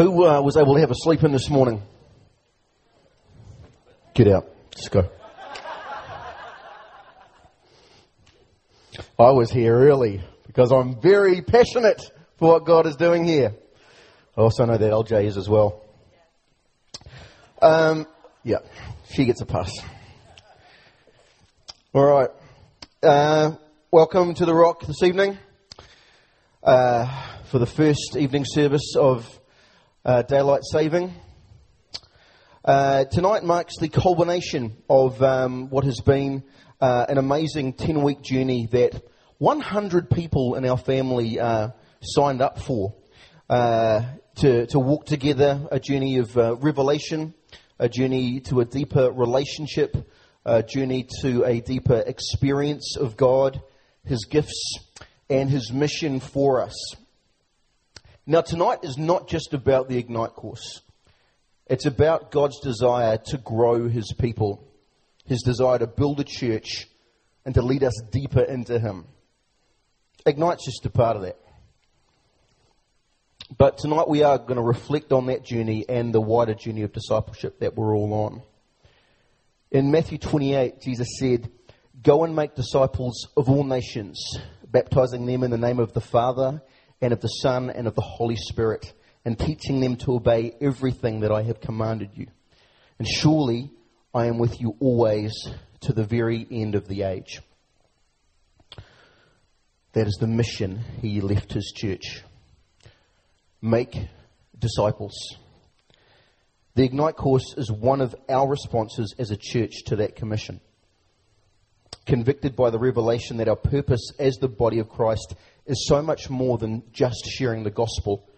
Who uh, was able to have a sleep in this morning? Get out. Let's go. I was here early because I'm very passionate for what God is doing here. I also know that LJ is as well. Um, yeah, she gets a pass. All right. Uh, welcome to the Rock this evening uh, for the first evening service of uh, daylight saving. Uh, tonight marks the culmination of um, what has been uh, an amazing 10 week journey that 100 people in our family uh, signed up for to, to walk together a journey of revelation, a journey to a deeper relationship, a journey to a deeper experience of God, His gifts, and His mission for us. Now, tonight is not just about the Ignite course. It's about God's desire to grow His people, His desire to build a church and to lead us deeper into Him. Ignite's just a part of that. But tonight we are going to reflect on that journey and the wider journey of discipleship that we're all on. In Matthew 28, Jesus said, Go and make disciples of all nations, baptizing them in the name of the Father and of the Son and of the Holy Spirit, and teaching them to obey everything that I have commanded you. And surely I am with you always to the very end of the age. That is the mission he left his church. Make disciples. The Ignite course is one of our responses as a church to that commission. Convicted by the revelation that our purpose as the body of Christ is so much more than just sharing the gospel.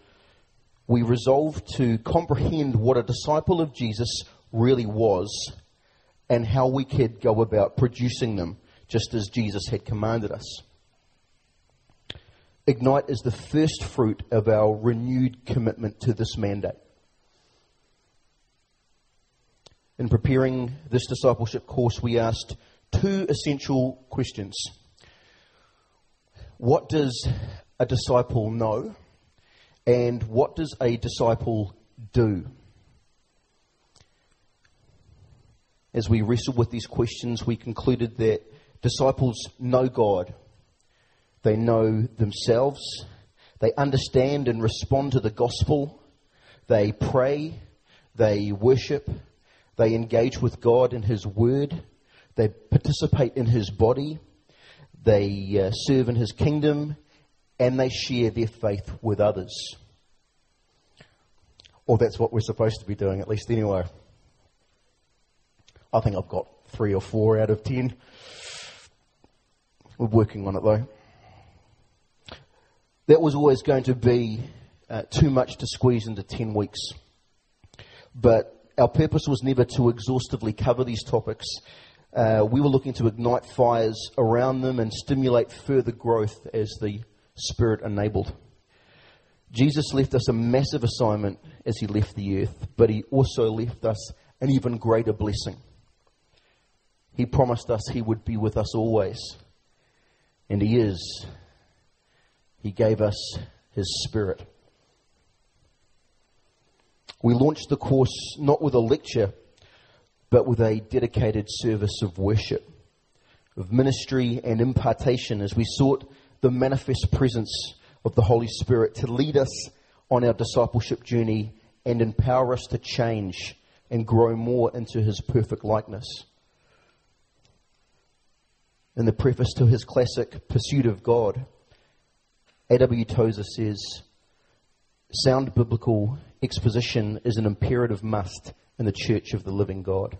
We resolved to comprehend what a disciple of Jesus really was and how we could go about producing them just as Jesus had commanded us. Ignite is the first fruit of our renewed commitment to this mandate. In preparing this discipleship course, we asked two essential questions. What does a disciple know? And what does a disciple do? As we wrestled with these questions, we concluded that disciples know God. They know themselves. They understand and respond to the gospel. They pray. They worship. They engage with God in His Word. They participate in His body they uh, serve in his kingdom, and they share their faith with others. Or that's what we're supposed to be doing, at least anyway. I think I've got three or four out of ten. We're working on it though. That was always going to be uh, too much to squeeze into 10 weeks. But our purpose was never to exhaustively cover these topics uh, we were looking to ignite fires around them and stimulate further growth as the Spirit enabled. Jesus left us a massive assignment as he left the earth, but he also left us an even greater blessing. He promised us he would be with us always, and he is. He gave us his Spirit. We launched the course not with a lecture but with a dedicated service of worship, of ministry and impartation as we sought the manifest presence of the Holy Spirit to lead us on our discipleship journey and empower us to change and grow more into his perfect likeness. In the preface to his classic Pursuit of God, A.W. Tozer says, Sound biblical exposition is an imperative must in the church of the living God.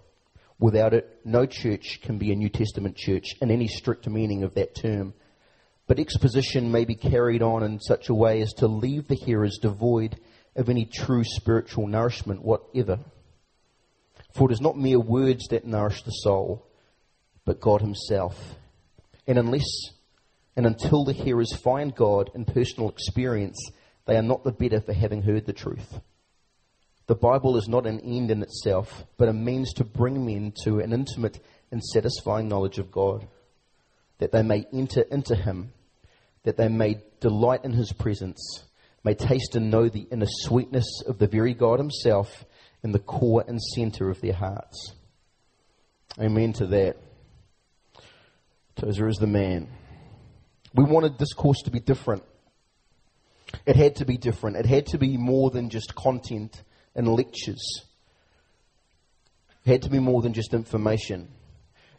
Without it, no church can be a New Testament church in any strict meaning of that term. But exposition may be carried on in such a way as to leave the hearers devoid of any true spiritual nourishment whatever. For it is not mere words that nourish the soul, but God Himself. And unless and until the hearers find God in personal experience, they are not the better for having heard the truth. The Bible is not an end in itself, but a means to bring men to an intimate and satisfying knowledge of God, that they may enter into Him, that they may delight in His presence, may taste and know the inner sweetness of the very God Himself in the core and center of their hearts. Amen to that. Tozer is the man. We wanted this course to be different. It had to be different. It had to be more than just content and lectures. It had to be more than just information.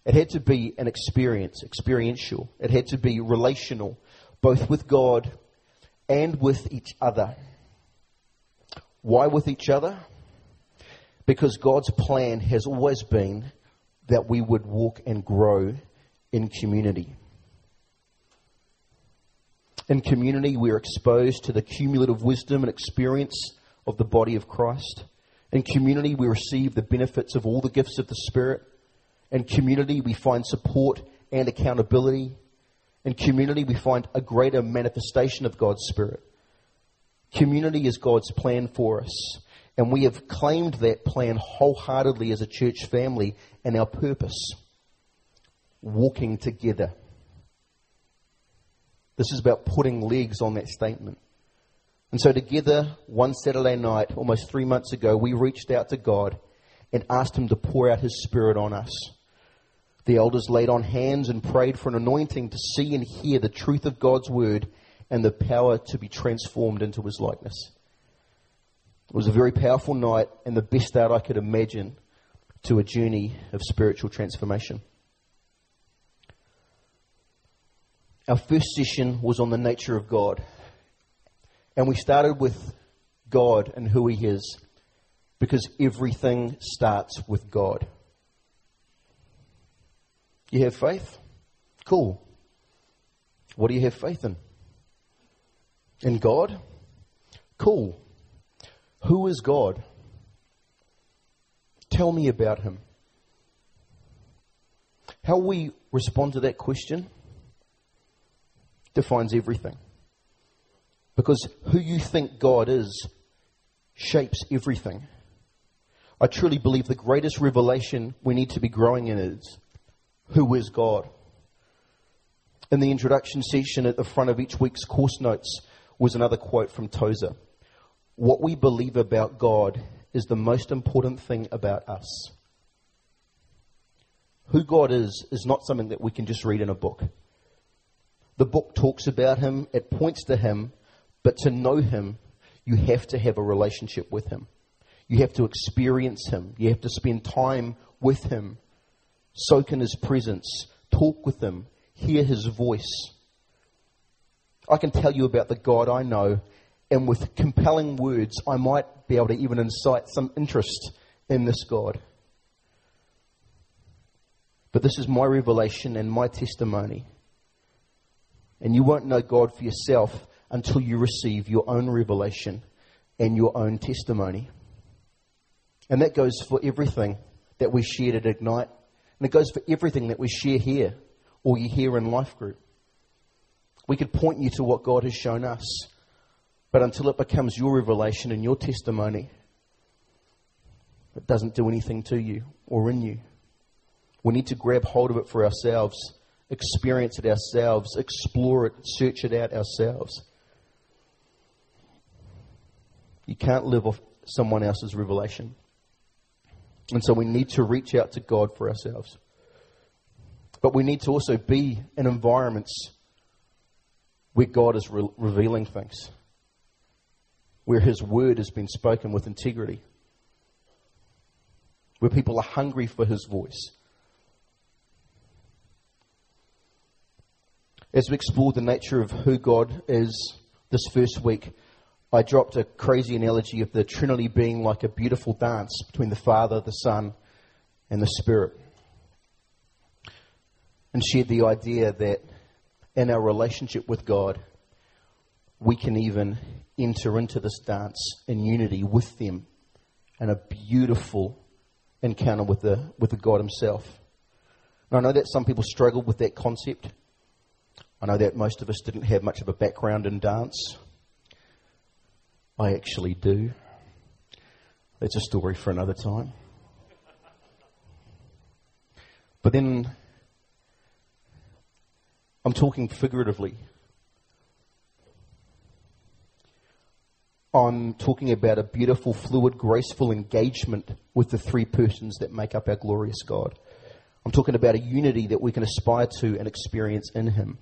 It had to be an experience, experiential. It had to be relational, both with God and with each other. Why with each other? Because God's plan has always been that we would walk and grow in community. In community, we're exposed to the cumulative wisdom and experience of the body of Christ. In community, we receive the benefits of all the gifts of the Spirit. In community, we find support and accountability. In community, we find a greater manifestation of God's Spirit. Community is God's plan for us. And we have claimed that plan wholeheartedly as a church family and our purpose walking together. This is about putting legs on that statement. And so, together, one Saturday night, almost three months ago, we reached out to God and asked Him to pour out His Spirit on us. The elders laid on hands and prayed for an anointing to see and hear the truth of God's Word and the power to be transformed into His likeness. It was a very powerful night and the best start I could imagine to a journey of spiritual transformation. Our first session was on the nature of God. And we started with God and who He is because everything starts with God. You have faith? Cool. What do you have faith in? In God? Cool. Who is God? Tell me about Him. How we respond to that question defines everything. Because who you think God is shapes everything. I truly believe the greatest revelation we need to be growing in is who is God. In the introduction section at the front of each week's course notes was another quote from Tozer. What we believe about God is the most important thing about us. Who God is is not something that we can just read in a book. The book talks about him, it points to him, but to know him, you have to have a relationship with him. You have to experience him. You have to spend time with him, soak in his presence, talk with him, hear his voice. I can tell you about the God I know, and with compelling words, I might be able to even incite some interest in this God. But this is my revelation and my testimony. And you won't know God for yourself until you receive your own revelation and your own testimony. And that goes for everything that we shared at Ignite. And it goes for everything that we share here or you hear in Life Group. We could point you to what God has shown us. But until it becomes your revelation and your testimony, it doesn't do anything to you or in you. We need to grab hold of it for ourselves experience it ourselves, explore it, search it out ourselves. You can't live off someone else's revelation. And so we need to reach out to God for ourselves. But we need to also be in environments where God is re- revealing things, where His word has been spoken with integrity, where people are hungry for His voice As we explore the nature of who God is this first week, I dropped a crazy analogy of the Trinity being like a beautiful dance between the Father, the Son, and the Spirit. And shared the idea that in our relationship with God, we can even enter into this dance in unity with them and a beautiful encounter with the, with the God Himself. And I know that some people struggle with that concept. I know that most of us didn't have much of a background in dance. I actually do. That's a story for another time. But then I'm talking figuratively. I'm talking about a beautiful, fluid, graceful engagement with the three persons that make up our glorious God. I'm talking about a unity that we can aspire to and experience in Him.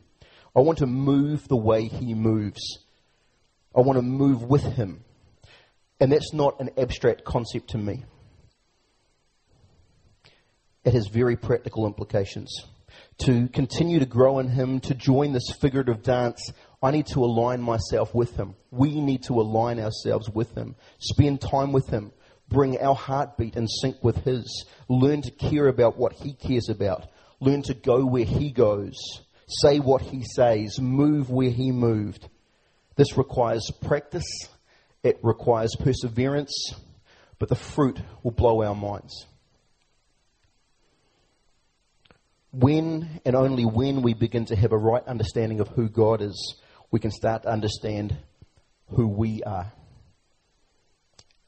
I want to move the way He moves. I want to move with Him. And that's not an abstract concept to me. It has very practical implications. To continue to grow in Him, to join this figurative dance, I need to align myself with Him. We need to align ourselves with Him, spend time with Him, bring our heartbeat in sync with His, learn to care about what He cares about, learn to go where He goes, say what He says, move where He moved. This requires practice, it requires perseverance, but the fruit will blow our minds. When and only when we begin to have a right understanding of who God is, we can start to understand who we are.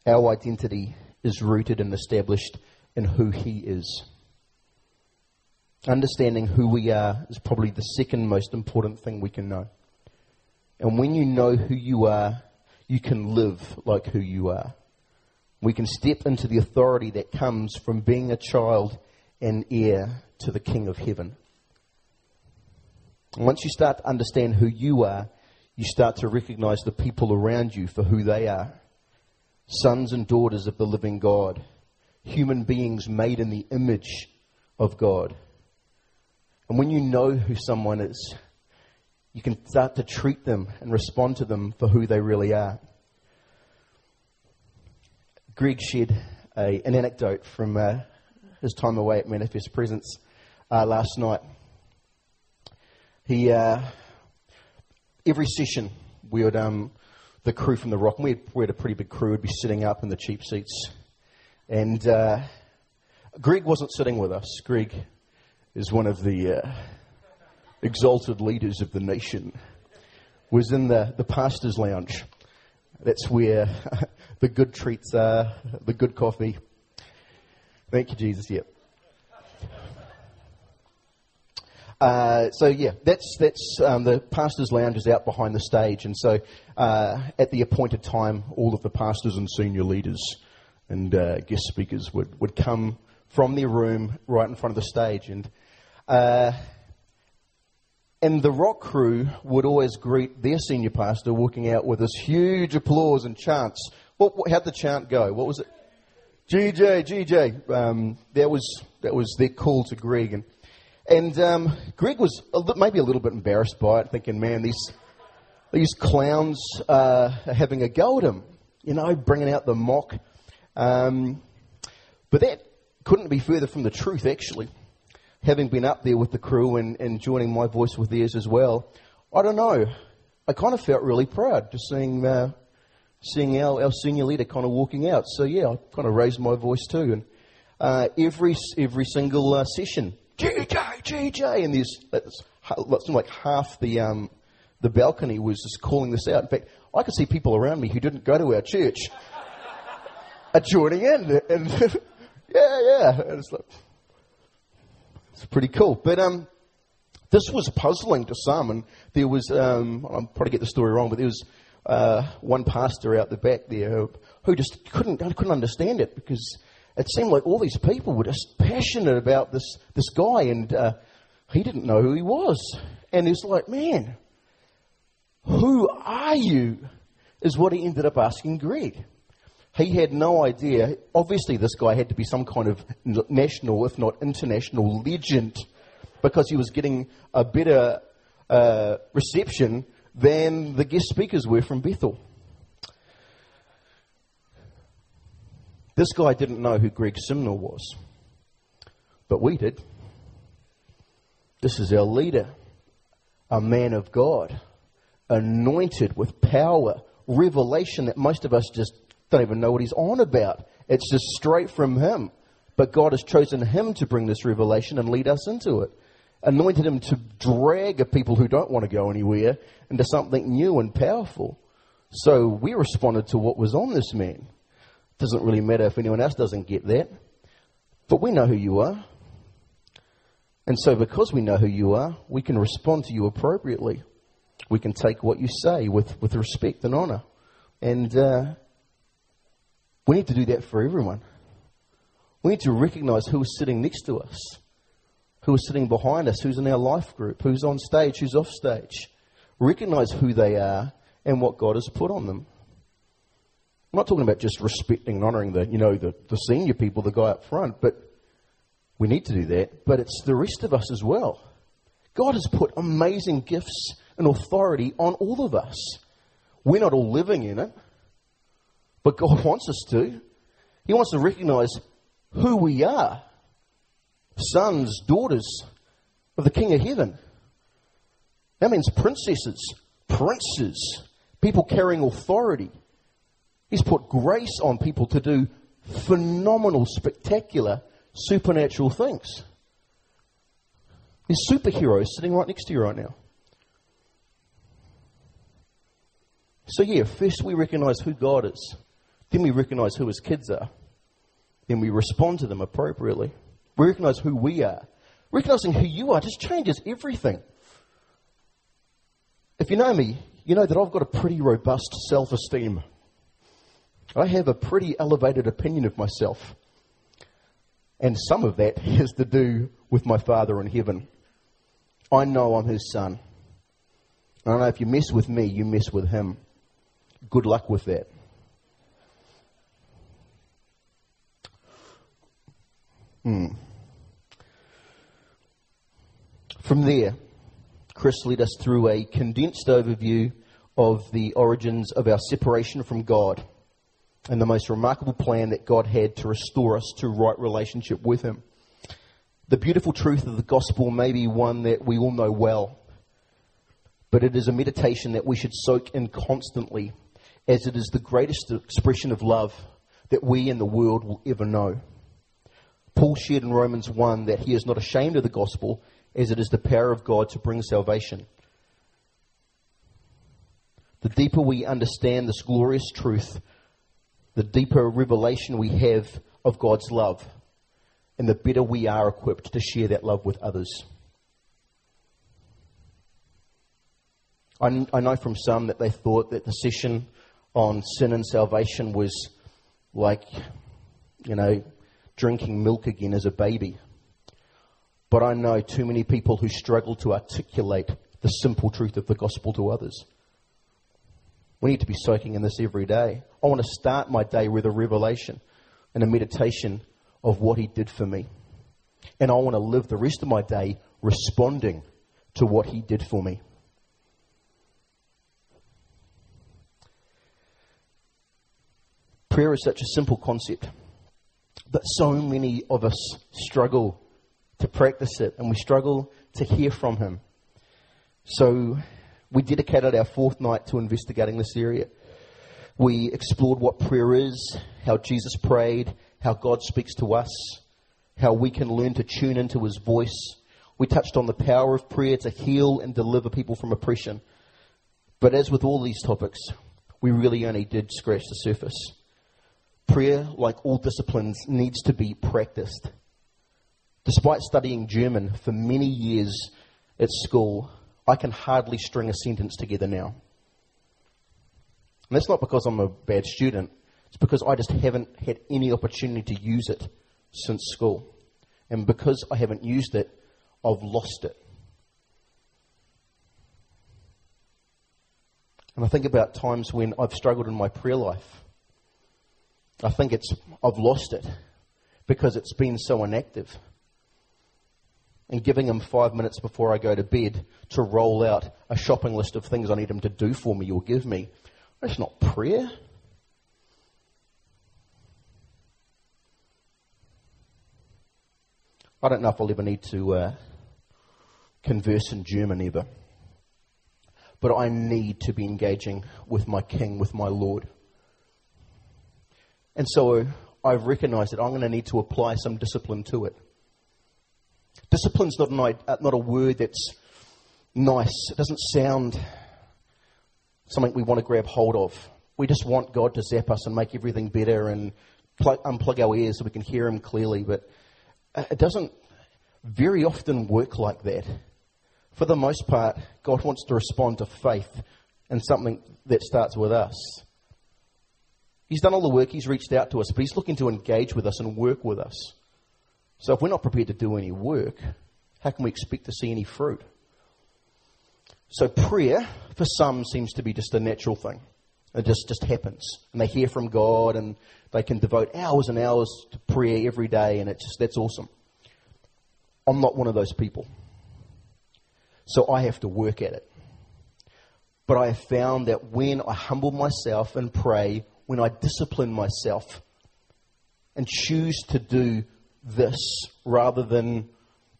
Our identity is rooted and established in who He is. Understanding who we are is probably the second most important thing we can know. And when you know who you are, you can live like who you are. We can step into the authority that comes from being a child and heir to the King of Heaven. And once you start to understand who you are, you start to recognize the people around you for who they are sons and daughters of the living God, human beings made in the image of God. And when you know who someone is, you can start to treat them and respond to them for who they really are. Greg shared a, an anecdote from uh, his time away at Manifest Presence uh, last night. He, uh, every session, we would, um, the crew from the Rock, we had, we had, a pretty big crew, would be sitting up in the cheap seats. And uh, Greg wasn't sitting with us. Greg is one of the uh, exalted leaders of the nation, was in the, the pastor's lounge. That's where the good treats are, the good coffee. Thank you, Jesus. Yep. Uh, so yeah, that's that's um, the pastors' lounge is out behind the stage, and so uh, at the appointed time, all of the pastors and senior leaders and uh, guest speakers would, would come from their room right in front of the stage, and uh, and the rock crew would always greet their senior pastor walking out with this huge applause and chants. What, what how'd the chant go? What was it? GJ, GJ. Um, that was that was their call to Greg, and and um, Greg was a li- maybe a little bit embarrassed by it, thinking, man, these, these clowns uh, are having a go at him, you know, bringing out the mock. Um, but that couldn't be further from the truth, actually. Having been up there with the crew and, and joining my voice with theirs as well, I don't know. I kind of felt really proud just seeing, uh, seeing our, our senior leader kind of walking out. So, yeah, I kind of raised my voice too. And uh, every, every single uh, session, GJ, GJ, and there's that's like half the um, the balcony was just calling this out. In fact, I could see people around me who didn't go to our church are joining in, and yeah, yeah, and it's like it's pretty cool. But um, this was puzzling to some, and there was um, I'll probably get the story wrong, but there was uh, one pastor out the back there who, who just couldn't couldn't understand it because it seemed like all these people were just passionate about this, this guy, and uh, he didn't know who he was. And he's like, man, who are you? Is what he ended up asking Greg. He had no idea. Obviously, this guy had to be some kind of national, if not international, legend because he was getting a better uh, reception than the guest speakers were from Bethel. This guy didn't know who Greg Simnel was, but we did. This is our leader, a man of God, anointed with power, revelation that most of us just don't even know what he's on about. It's just straight from him. But God has chosen him to bring this revelation and lead us into it. Anointed him to drag a people who don't want to go anywhere into something new and powerful. So we responded to what was on this man. Doesn't really matter if anyone else doesn't get that. But we know who you are. And so, because we know who you are, we can respond to you appropriately. We can take what you say with, with respect and honour. And uh, we need to do that for everyone. We need to recognize who is sitting next to us, who is sitting behind us, who's in our life group, who's on stage, who's off stage. Recognize who they are and what God has put on them. I'm not talking about just respecting and honoring the, you know, the, the senior people, the guy up front, but we need to do that. But it's the rest of us as well. God has put amazing gifts and authority on all of us. We're not all living in it, but God wants us to. He wants to recognize who we are sons, daughters of the King of Heaven. That means princesses, princes, people carrying authority. He's put grace on people to do phenomenal, spectacular, supernatural things. There's superheroes sitting right next to you right now. So, yeah, first we recognize who God is, then we recognize who his kids are. Then we respond to them appropriately. We recognize who we are. Recognizing who you are just changes everything. If you know me, you know that I've got a pretty robust self esteem. I have a pretty elevated opinion of myself. And some of that has to do with my Father in heaven. I know I'm His Son. I know if you mess with me, you mess with Him. Good luck with that. Hmm. From there, Chris led us through a condensed overview of the origins of our separation from God and the most remarkable plan that God had to restore us to right relationship with Him. The beautiful truth of the gospel may be one that we all know well, but it is a meditation that we should soak in constantly, as it is the greatest expression of love that we and the world will ever know. Paul shared in Romans 1 that he is not ashamed of the gospel, as it is the power of God to bring salvation. The deeper we understand this glorious truth, the deeper revelation we have of God's love, and the better we are equipped to share that love with others. I, I know from some that they thought that the session on sin and salvation was like, you know, drinking milk again as a baby. But I know too many people who struggle to articulate the simple truth of the gospel to others. We need to be soaking in this every day. I want to start my day with a revelation and a meditation of what He did for me. And I want to live the rest of my day responding to what He did for me. Prayer is such a simple concept. But so many of us struggle to practice it and we struggle to hear from Him. So we dedicated our fourth night to investigating this area. We explored what prayer is, how Jesus prayed, how God speaks to us, how we can learn to tune into His voice. We touched on the power of prayer to heal and deliver people from oppression. But as with all these topics, we really only did scratch the surface. Prayer, like all disciplines, needs to be practiced. Despite studying German for many years at school, I can hardly string a sentence together now. And that's not because I'm a bad student, it's because I just haven't had any opportunity to use it since school. And because I haven't used it, I've lost it. And I think about times when I've struggled in my prayer life I think it's, I've lost it because it's been so inactive. And giving him five minutes before I go to bed to roll out a shopping list of things I need him to do for me or give me, that's not prayer. I don't know if I'll ever need to uh, converse in German ever. But I need to be engaging with my King, with my Lord. And so I've recognized that I'm going to need to apply some discipline to it. Discipline's not, an, uh, not a word that's nice. It doesn't sound something we want to grab hold of. We just want God to zap us and make everything better and plug, unplug our ears so we can hear Him clearly. But uh, it doesn't very often work like that. For the most part, God wants to respond to faith and something that starts with us. He's done all the work, He's reached out to us, but He's looking to engage with us and work with us. So if we're not prepared to do any work, how can we expect to see any fruit? So prayer, for some, seems to be just a natural thing. It just, just happens. And they hear from God and they can devote hours and hours to prayer every day and it just that's awesome. I'm not one of those people. So I have to work at it. But I have found that when I humble myself and pray, when I discipline myself and choose to do this rather than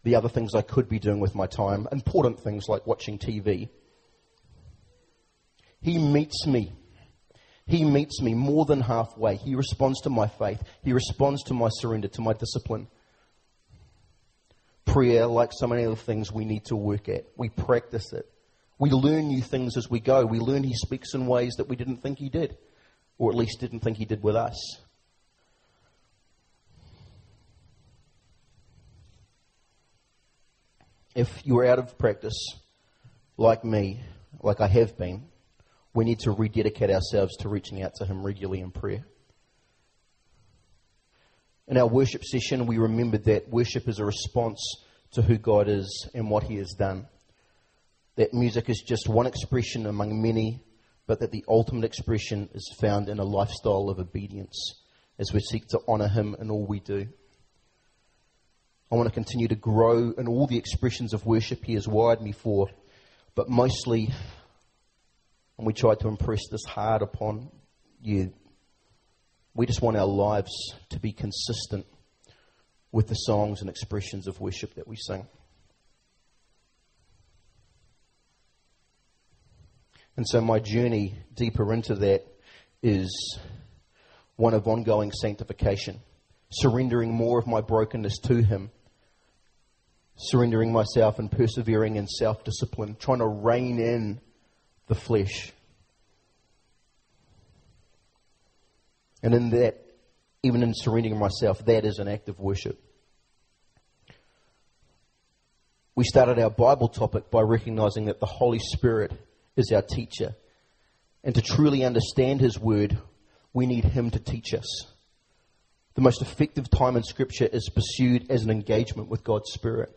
the other things I could be doing with my time, important things like watching TV, He meets me. He meets me more than halfway. He responds to my faith. He responds to my surrender, to my discipline. Prayer, like so many other things, we need to work at. We practice it. We learn new things as we go. We learn He speaks in ways that we didn't think He did, or at least didn't think He did with us. If you're out of practice, like me, like I have been, we need to rededicate ourselves to reaching out to Him regularly in prayer. In our worship session, we remembered that worship is a response to who God is and what He has done. That music is just one expression among many, but that the ultimate expression is found in a lifestyle of obedience as we seek to honor Him in all we do. I want to continue to grow in all the expressions of worship He has wired me for, but mostly, and we try to impress this hard upon you, we just want our lives to be consistent with the songs and expressions of worship that we sing. And so my journey deeper into that is one of ongoing sanctification, surrendering more of my brokenness to Him, surrendering myself and persevering in self discipline, trying to rein in the flesh And in that, even in surrendering myself, that is an act of worship. We started our Bible topic by recognizing that the Holy Spirit is our teacher. And to truly understand His Word, we need Him to teach us. The most effective time in Scripture is pursued as an engagement with God's Spirit.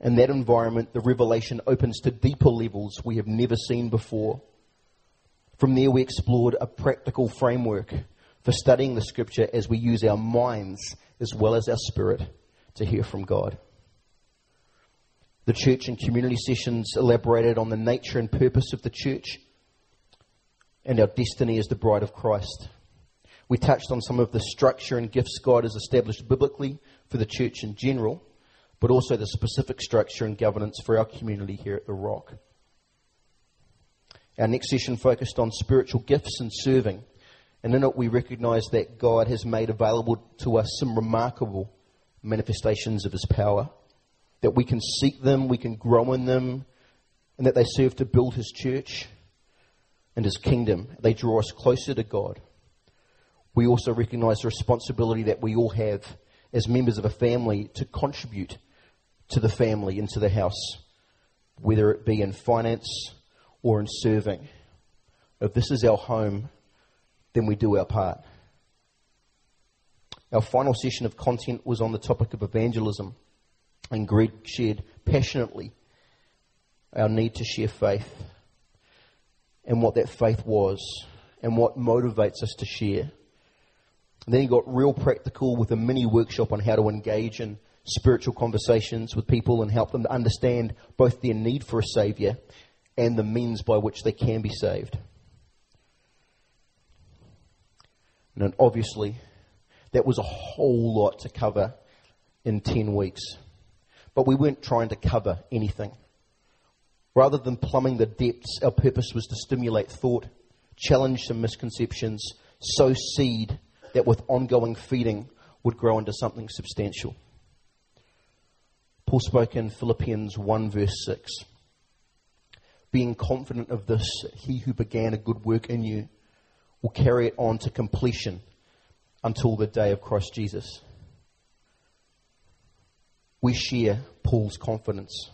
In that environment, the revelation opens to deeper levels we have never seen before. From there, we explored a practical framework for studying the scripture as we use our minds as well as our spirit to hear from God. The church and community sessions elaborated on the nature and purpose of the church and our destiny as the bride of Christ. We touched on some of the structure and gifts God has established biblically for the church in general, but also the specific structure and governance for our community here at The Rock. Our next session focused on spiritual gifts and serving. And in it, we recognize that God has made available to us some remarkable manifestations of His power. That we can seek them, we can grow in them, and that they serve to build His church and His kingdom. They draw us closer to God. We also recognize the responsibility that we all have as members of a family to contribute to the family and to the house, whether it be in finance, or in serving. If this is our home, then we do our part. Our final session of content was on the topic of evangelism, and Greg shared passionately our need to share faith and what that faith was and what motivates us to share. And then he got real practical with a mini workshop on how to engage in spiritual conversations with people and help them to understand both their need for a Saviour and the means by which they can be saved. And obviously, that was a whole lot to cover in 10 weeks. But we weren't trying to cover anything. Rather than plumbing the depths, our purpose was to stimulate thought, challenge some misconceptions, sow seed that with ongoing feeding would grow into something substantial. Paul spoke in Philippians 1 verse 6 being confident of this, he who began a good work in you will carry it on to completion until the day of Christ Jesus. We share Paul's confidence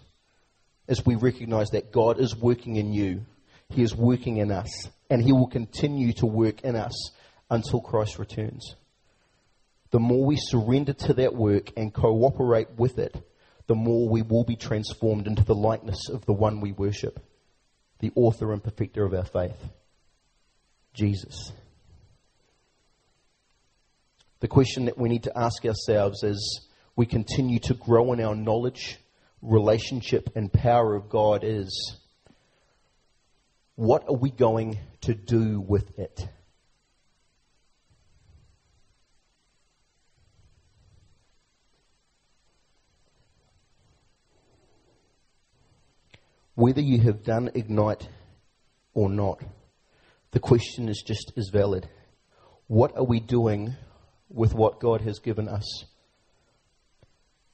as we recognize that God is working in you, He is working in us, and He will continue to work in us until Christ returns. The more we surrender to that work and cooperate with it, the more we will be transformed into the likeness of the one we worship, the author and perfecter of our faith, Jesus. The question that we need to ask ourselves as we continue to grow in our knowledge, relationship, and power of God is what are we going to do with it? Whether you have done Ignite or not, the question is just as valid. What are we doing with what God has given us?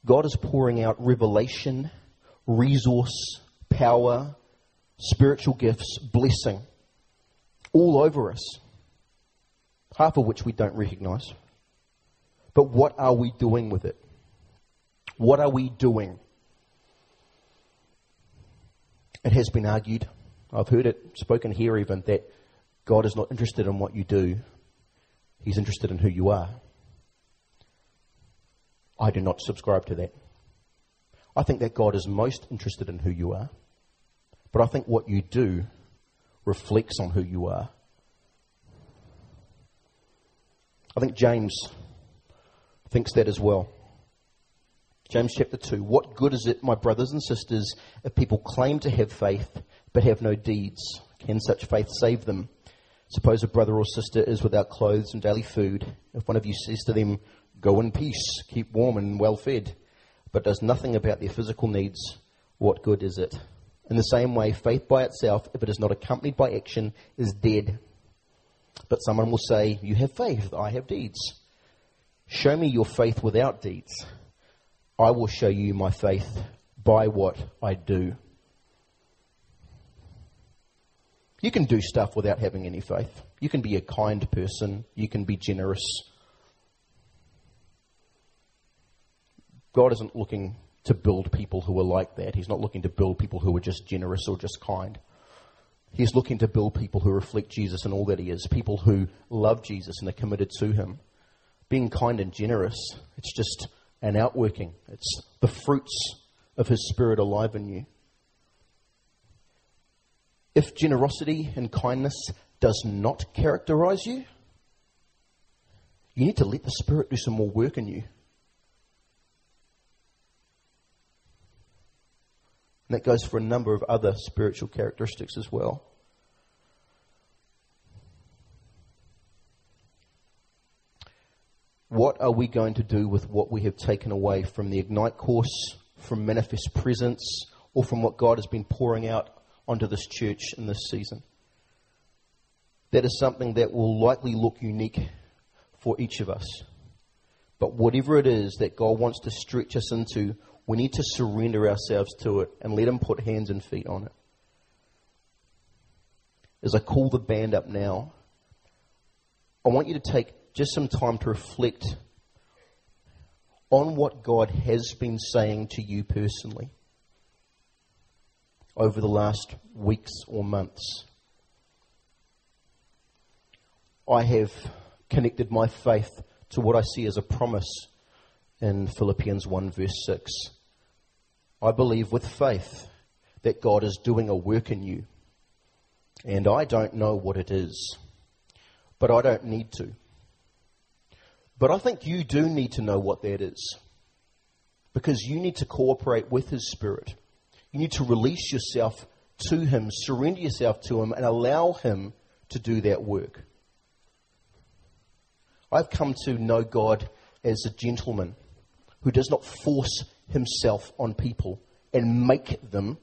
God is pouring out revelation, resource, power, spiritual gifts, blessing all over us, half of which we don't recognize. But what are we doing with it? What are we doing? It has been argued, I've heard it spoken here even, that God is not interested in what you do, He's interested in who you are. I do not subscribe to that. I think that God is most interested in who you are, but I think what you do reflects on who you are. I think James thinks that as well. James chapter 2. What good is it, my brothers and sisters, if people claim to have faith but have no deeds? Can such faith save them? Suppose a brother or sister is without clothes and daily food. If one of you says to them, Go in peace, keep warm and well fed, but does nothing about their physical needs, what good is it? In the same way, faith by itself, if it is not accompanied by action, is dead. But someone will say, You have faith, I have deeds. Show me your faith without deeds. I will show you my faith by what I do. You can do stuff without having any faith. You can be a kind person. You can be generous. God isn't looking to build people who are like that. He's not looking to build people who are just generous or just kind. He's looking to build people who reflect Jesus and all that he is, people who love Jesus and are committed to him. Being kind and generous, it's just an outworking. It's the fruits of his spirit alive in you. If generosity and kindness does not characterize you, you need to let the Spirit do some more work in you. And that goes for a number of other spiritual characteristics as well. What are we going to do with what we have taken away from the Ignite course, from Manifest Presence, or from what God has been pouring out onto this church in this season? That is something that will likely look unique for each of us. But whatever it is that God wants to stretch us into, we need to surrender ourselves to it and let Him put hands and feet on it. As I call the band up now, I want you to take just some time to reflect on what God has been saying to you personally over the last weeks or months. I have connected my faith to what I see as a promise in Philippians 1, verse 6. I believe with faith that God is doing a work in you. And I don't know what it is, but I don't need to. But I think you do need to know what that is. Because you need to cooperate with His Spirit. You need to release yourself to Him, surrender yourself to Him, and allow Him to do that work. I've come to know God as a gentleman who does not force himself on people and make them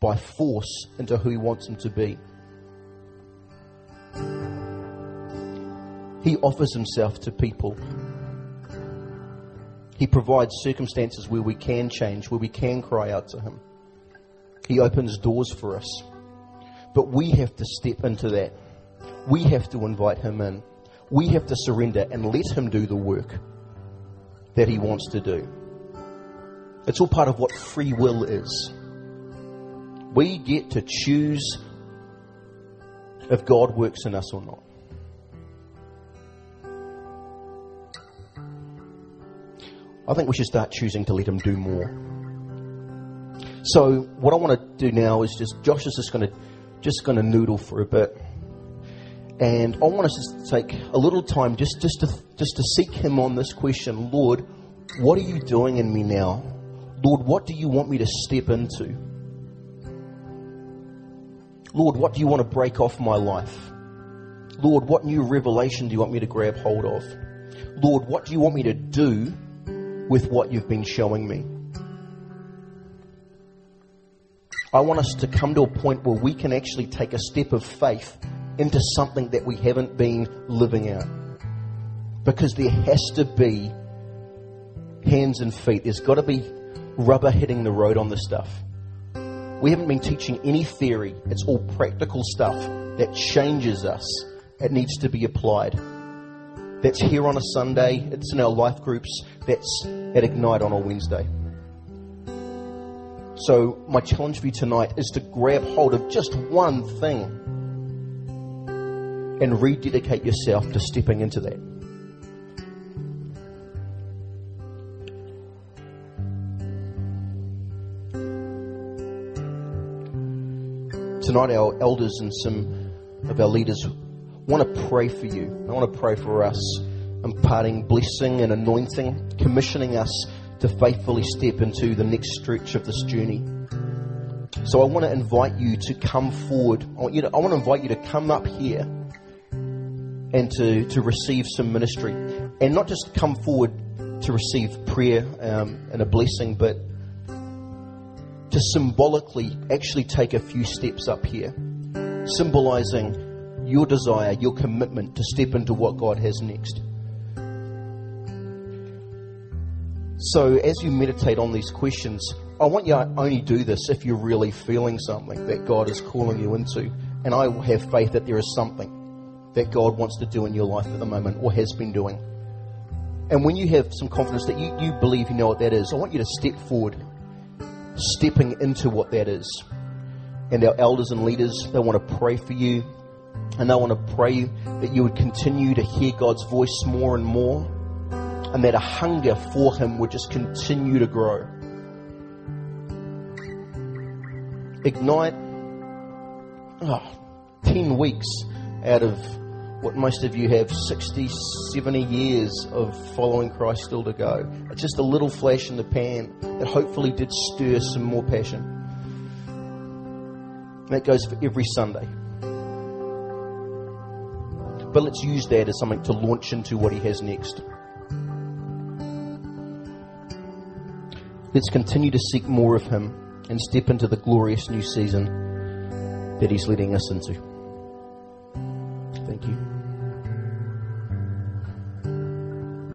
by force into who he wants them to be. He offers himself to people. He provides circumstances where we can change, where we can cry out to him. He opens doors for us. But we have to step into that. We have to invite him in. We have to surrender and let him do the work that he wants to do. It's all part of what free will is. We get to choose if God works in us or not. I think we should start choosing to let Him do more. So, what I want to do now is just Josh is just going to just going to noodle for a bit, and I want us to take a little time just just to just to seek Him on this question, Lord, what are you doing in me now? Lord, what do you want me to step into? Lord, what do you want to break off my life? Lord, what new revelation do you want me to grab hold of? Lord, what do you want me to do with what you've been showing me? I want us to come to a point where we can actually take a step of faith into something that we haven't been living out. Because there has to be hands and feet. There's got to be rubber hitting the road on this stuff. We haven't been teaching any theory. It's all practical stuff that changes us. It needs to be applied. That's here on a Sunday. It's in our life groups. That's at Ignite on a Wednesday. So, my challenge for you tonight is to grab hold of just one thing and rededicate yourself to stepping into that. Tonight our elders and some of our leaders want to pray for you. I want to pray for us, imparting blessing and anointing, commissioning us to faithfully step into the next stretch of this journey. So I want to invite you to come forward. I want, you to, I want to invite you to come up here and to, to receive some ministry. And not just come forward to receive prayer um, and a blessing, but to symbolically actually take a few steps up here, symbolizing your desire, your commitment to step into what God has next. So, as you meditate on these questions, I want you to only do this if you're really feeling something that God is calling you into. And I have faith that there is something that God wants to do in your life at the moment or has been doing. And when you have some confidence that you, you believe you know what that is, I want you to step forward stepping into what that is. And our elders and leaders, they want to pray for you. And they want to pray that you would continue to hear God's voice more and more. And that a hunger for Him would just continue to grow. Ignite, oh, 10 weeks out of what most of you have 60, 70 years of following Christ still to go. It's just a little flash in the pan that hopefully did stir some more passion. And that goes for every Sunday. But let's use that as something to launch into what He has next. Let's continue to seek more of Him and step into the glorious new season that He's leading us into.